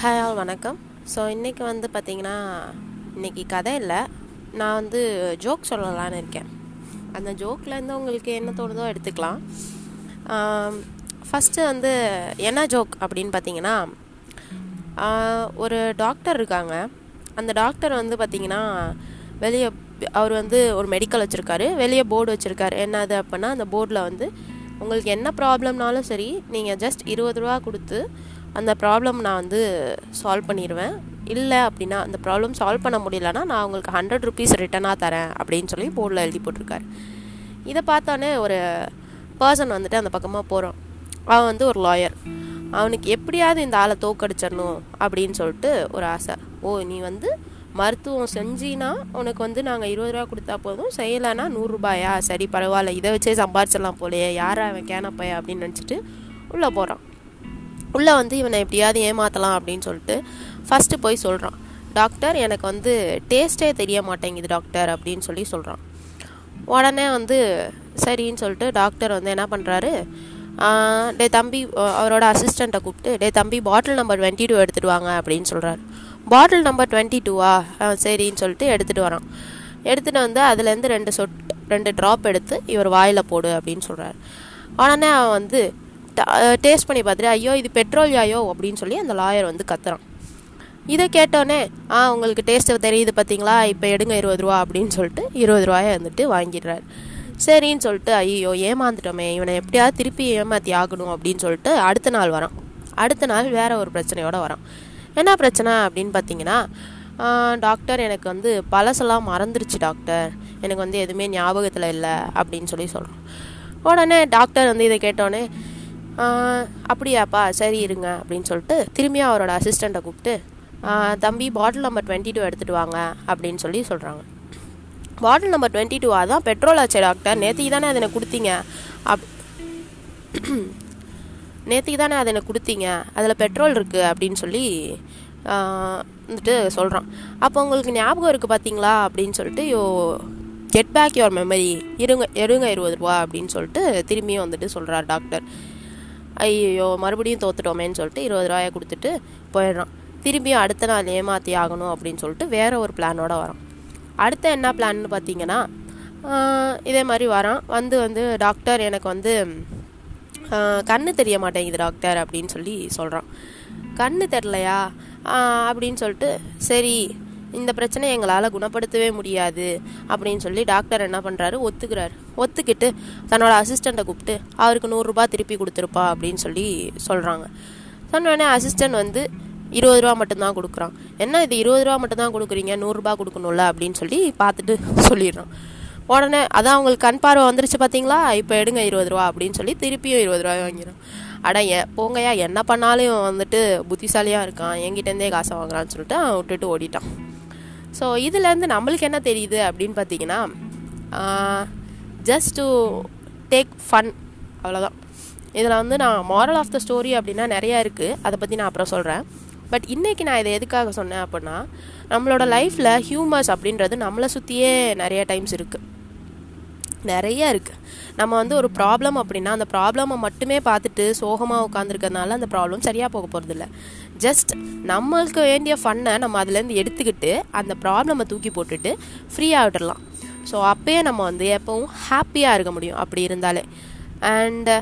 Hi all வணக்கம். So இன்றைக்கி வந்து பார்த்திங்கன்னா இன்றைக்கி கதை இல்லை. நான் வந்து ஜோக் சொல்லலான்னு இருக்கேன். அந்த ஜோக்லேருந்து உங்களுக்கு என்ன தோணுதோ எடுத்துக்கலாம். ஃபஸ்ட்டு வந்து என்ன ஜோக் அப்படின்னு பார்த்தீங்கன்னா ஒரு டாக்டர் இருக்காங்க. அந்த டாக்டர் வந்து பார்த்திங்கன்னா வெளியே அவர் வந்து ஒரு மெடிக்கல் வச்சுருக்காரு. வெளியே போர்டு வச்சுருக்காரு. என்னது அப்படின்னா அந்த போர்டில் வந்து உங்களுக்கு என்ன ப்ராப்ளம்னாலும் சரி நீங்கள் ஜஸ்ட் இருபது ரூபா கொடுத்து அந்த ப்ராப்ளம் நான் வந்து சால்வ் பண்ணிடுவேன் இல்லை அப்படின்னா அந்த ப்ராப்ளம் சால்வ் பண்ண முடியலன்னா நான் உங்களுக்கு ஹண்ட்ரட் ருபீஸ் ரிட்டனாக தரேன் அப்படின்னு சொல்லி போர்டில் எழுதி போட்டிருக்காரு. இதை பார்த்தோன்னே ஒரு பர்சன் வந்துட்டு அந்த பக்கமாக போகிறான் அவன் வந்து ஒரு லாயர் அவனுக்கு எப்படியாவது இந்த ஆளை தோக்கடிச்சிடணும் அப்படின்னு சொல்லிட்டு ஒரு ஆசை. ஓ நீ வந்து மருத்துவம் செஞ்சினா உனக்கு வந்து நாங்கள் இருபது ரூபா கொடுத்தா போதும். செய்யலைன்னா நூறுரூபாயா சரி பரவாயில்ல. இதை வச்சே சம்பாரிச்சிடலாம் போலையே. யாரா அவன் கேனப்பையா அப்படின்னு நினச்சிட்டு உள்ளே போகிறான் உள்ளே வந்து இவனை எப்படியாவது ஏமாற்றலாம் அப்படின்னு சொல்லிட்டு ஃபஸ்ட்டு போய் சொல்கிறான் டாக்டர் எனக்கு வந்து டேஸ்ட்டே தெரிய மாட்டேங்குது டாக்டர் அப்படின்னு சொல்லி சொல்கிறான் உடனே வந்து சரின்னு சொல்லிட்டு டாக்டர் வந்து என்ன பண்ணுறாரு டே தம்பி அவரோட அசிஸ்டண்ட்டை கூப்பிட்டு டே தம்பி பாட்டில் நம்பர் டுவெண்ட்டி டூ எடுத்துகிட்டு வாங்க அப்படின்னு சொல்கிறாரு பாட்டில் நம்பர் டுவெண்ட்டி டூவா சரின்னு சொல்லிட்டு எடுத்துகிட்டு வரான். எடுத்துகிட்டு வந்து அதுலேருந்து ரெண்டு சொட் ரெண்டு ட்ராப் எடுத்து இவர் வாயில் போடு அப்படின்னு சொல்கிறாரு உடனே அவன் வந்து டேஸ்ட் பண்ணி பார்த்துட்டு ஐயோ இது பெட்ரோல் யாயோ அப்படின்னு சொல்லி அந்த லாயர் வந்து கத்துறான். இதை கேட்டோன்னே ஆ உங்களுக்கு டேஸ்ட்டு தெரியுது பார்த்தீங்களா? இப்போ எடுங்க இருபது ரூபா அப்படின்னு சொல்லிட்டு இருபது ரூபாயை வந்துட்டு வாங்கிடுறாரு. சரின்னு சொல்லிட்டு ஐயோ ஏமாந்துட்டோமே இவனை எப்படியாவது திருப்பி ஏமாற்றி ஆகணும் அப்படின்னு சொல்லிட்டு அடுத்த நாள் வரான். அடுத்த நாள் வேற ஒரு பிரச்சனையோடு வரான். என்ன பிரச்சனை? அப்படின்னு பார்த்தீங்கன்னா டாக்டர் எனக்கு வந்து பழசெல்லாம் மறந்துருச்சு டாக்டர் எனக்கு வந்து எதுவுமே ஞாபகத்தில் இல்லை அப்படின்னு சொல்லி சொல்கிறோம் உடனே டாக்டர் வந்து இதை கேட்டோடனே அப்படியாப்பா சரி இருங்க அப்படின்னு சொல்லிட்டு திரும்பியும் அவரோட அசிஸ்டண்ட்டை கூப்பிட்டு தம்பி பாட்டில் நம்பர் டுவெண்ட்டி டூ எடுத்துகிட்டு வாங்க அப்படின்னு சொல்லி சொல்கிறாங்க பாட்டில் நம்பர் டுவெண்ட்டி டூ அதான் பெட்ரோல் ஆச்சே டாக்டர் நேற்றுக்கு தானே அதை எனக்கு கொடுத்தீங்க. அப் நேற்றுக்கு தானே அதை எனக்கு கொடுத்தீங்க. அதில் பெட்ரோல் இருக்குது அப்படின்னு சொல்லி வந்துட்டு சொல்கிறான் அப்போ உங்களுக்கு ஞாபகம் இருக்குது பார்த்தீங்களா அப்படின்னு சொல்லிட்டு yo get back your memory இருங்க இருங்க இருபது ரூபா அப்படின்னு சொல்லிட்டு திரும்பியும் வந்துட்டு சொல்கிறார் டாக்டர் ஐயோ மறுபடியும் தோத்துட்டோமேன்னு சொல்லிட்டு இருபது ரூபாயை கொடுத்துட்டு போயிடுறான். திரும்பியும் அடுத்த நாள் ஏமாற்றி ஆகணும் அப்படின்னு சொல்லிட்டு வேற ஒரு பிளானோட வரான். அடுத்த என்ன பிளான்னு பார்த்தீங்கன்னா இதே மாதிரி வரான். வந்து வந்து டாக்டர் எனக்கு வந்து கண்ணு தெரிய மாட்டேங்குது டாக்டர் அப்படின்னு சொல்லி சொல்கிறான் கண்ணு தெரிலையா அப்படின்னு சொல்லிட்டு சரி இந்த பிரச்சனையை எங்களால் குணப்படுத்தவே முடியாது அப்படின்னு சொல்லி டாக்டர் என்ன பண்ணுறாரு ஒத்துக்கிறாரு. ஒத்துக்கிட்டு தன்னோட அசிஸ்டண்ட்டை கூப்பிட்டு அவருக்கு நூறுரூபா திருப்பி கொடுத்துருப்பா அப்படின்னு சொல்லி சொல்கிறாங்க சொன்னோடனே அசிஸ்டன்ட் வந்து இருபது ரூபா மட்டும்தான் கொடுக்குறான். என்ன இது இருபது ரூபா மட்டும்தான் கொடுக்குறீங்க? நூறுரூபா கொடுக்கணும்ல அப்படின்னு சொல்லி பார்த்துட்டு சொல்லிடுறான். உடனே அதான் அவங்களுக்கு கண் பார்வை வந்துருச்சு பார்த்தீங்களா இப்போ எடுங்க இருபது ரூபா அப்படின்னு சொல்லி திருப்பியும் இருபது ரூபாய் வாங்கிடும் அட ஏ போங்கய்யா என்ன பண்ணாலும் வந்துட்டு புத்திசாலியாக இருக்கான். என்கிட்டேருந்தே காசை வாங்குறான்னு சொல்லிட்டு அவன் விட்டுட்டு ஓடிட்டான். ஸோ இதுலேருந்து நம்மளுக்கு என்ன தெரியுது அப்படின்னு பார்த்தீங்கன்னா ஜஸ்ட் டு டேக் ஃபன் அவ்வளோதான் இதில் வந்து நான் மாரல் ஆஃப் த ஸ்டோரி அப்படின்னா நிறையா இருக்குது அதை பற்றி நான் அப்புறம் சொல்கிறேன் பட் இன்றைக்கி நான் இதை எதுக்காக சொன்னேன் அப்படின்னா நம்மளோட லைஃப்பில் ஹியூமர்ஸ் அப்படின்றது நம்மளை சுற்றியே நிறைய டைம்ஸ் இருக்குது நிறைய இருக்குது நம்ம வந்து ஒரு ப்ராப்ளம் அப்படின்னா அந்த ப்ராப்ளமை மட்டுமே பார்த்துட்டு சோகமாக உட்காந்துருக்கறனால அந்த ப்ராப்ளம் சரியாக போக போகிறதில்ல ஜஸ்ட் நம்மளுக்கு வேண்டிய ஃபன்னை நம்ம அதுலேருந்து எடுத்துக்கிட்டு அந்த ப்ராப்ளமை தூக்கி போட்டுட்டு ஃப்ரீயாக விட்டுடலாம் ஸோ அப்போயே நம்ம வந்து எப்பவும் ஹாப்பியாக இருக்க முடியும் அப்படி இருந்தாலே. அண்டு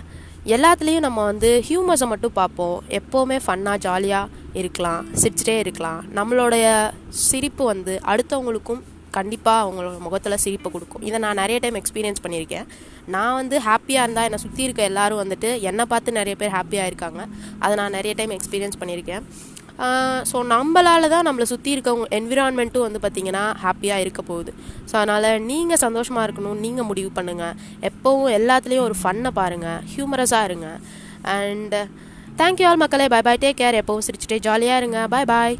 எல்லாத்துலேயும் நம்ம வந்து ஹியூமர்ஸை மட்டும் பார்ப்போம். எப்போவுமே ஃபன்னாக ஜாலியாக இருக்கலாம் சிரிச்சிட்டே இருக்கலாம். நம்மளுடைய சிரிப்பு வந்து அடுத்தவங்களுக்கும் கண்டிப்பாக அவங்களோட முகத்தில் சிரிப்பை கொடுக்கும். இதை நான் நிறைய டைம் எக்ஸ்பீரியன்ஸ் பண்ணியிருக்கேன். நான் வந்து ஹாப்பியாக இருந்தால் என்னை சுற்றி இருக்க எல்லாரும் வந்துட்டு என்னை பார்த்து நிறைய பேர் ஹாப்பியாக இருக்காங்க. அதை நான் நிறைய டைம் எக்ஸ்பீரியன்ஸ் பண்ணியிருக்கேன். ஸோ நம்மளால தான் நம்மளை சுற்றி இருக்கவங்க என்விரான்மெண்ட்டும் வந்து பார்த்திங்கன்னா ஹாப்பியாக இருக்க போகுது. ஸோ அதனால் நீங்கள் சந்தோஷமாக இருக்கணும் நீங்கள் முடிவு பண்ணுங்கள் எப்போவும் எல்லாத்துலேயும் ஒரு ஃபன்னை பாருங்கள் ஹியூமரஸாக இருங்க. அண்ட் தேங்க்யூ ஆல் மக்களே. பை பை டேக் கேர் எப்போவும் சிரிச்சுட்டே ஜாலியாக இருங்க. பாய் பாய்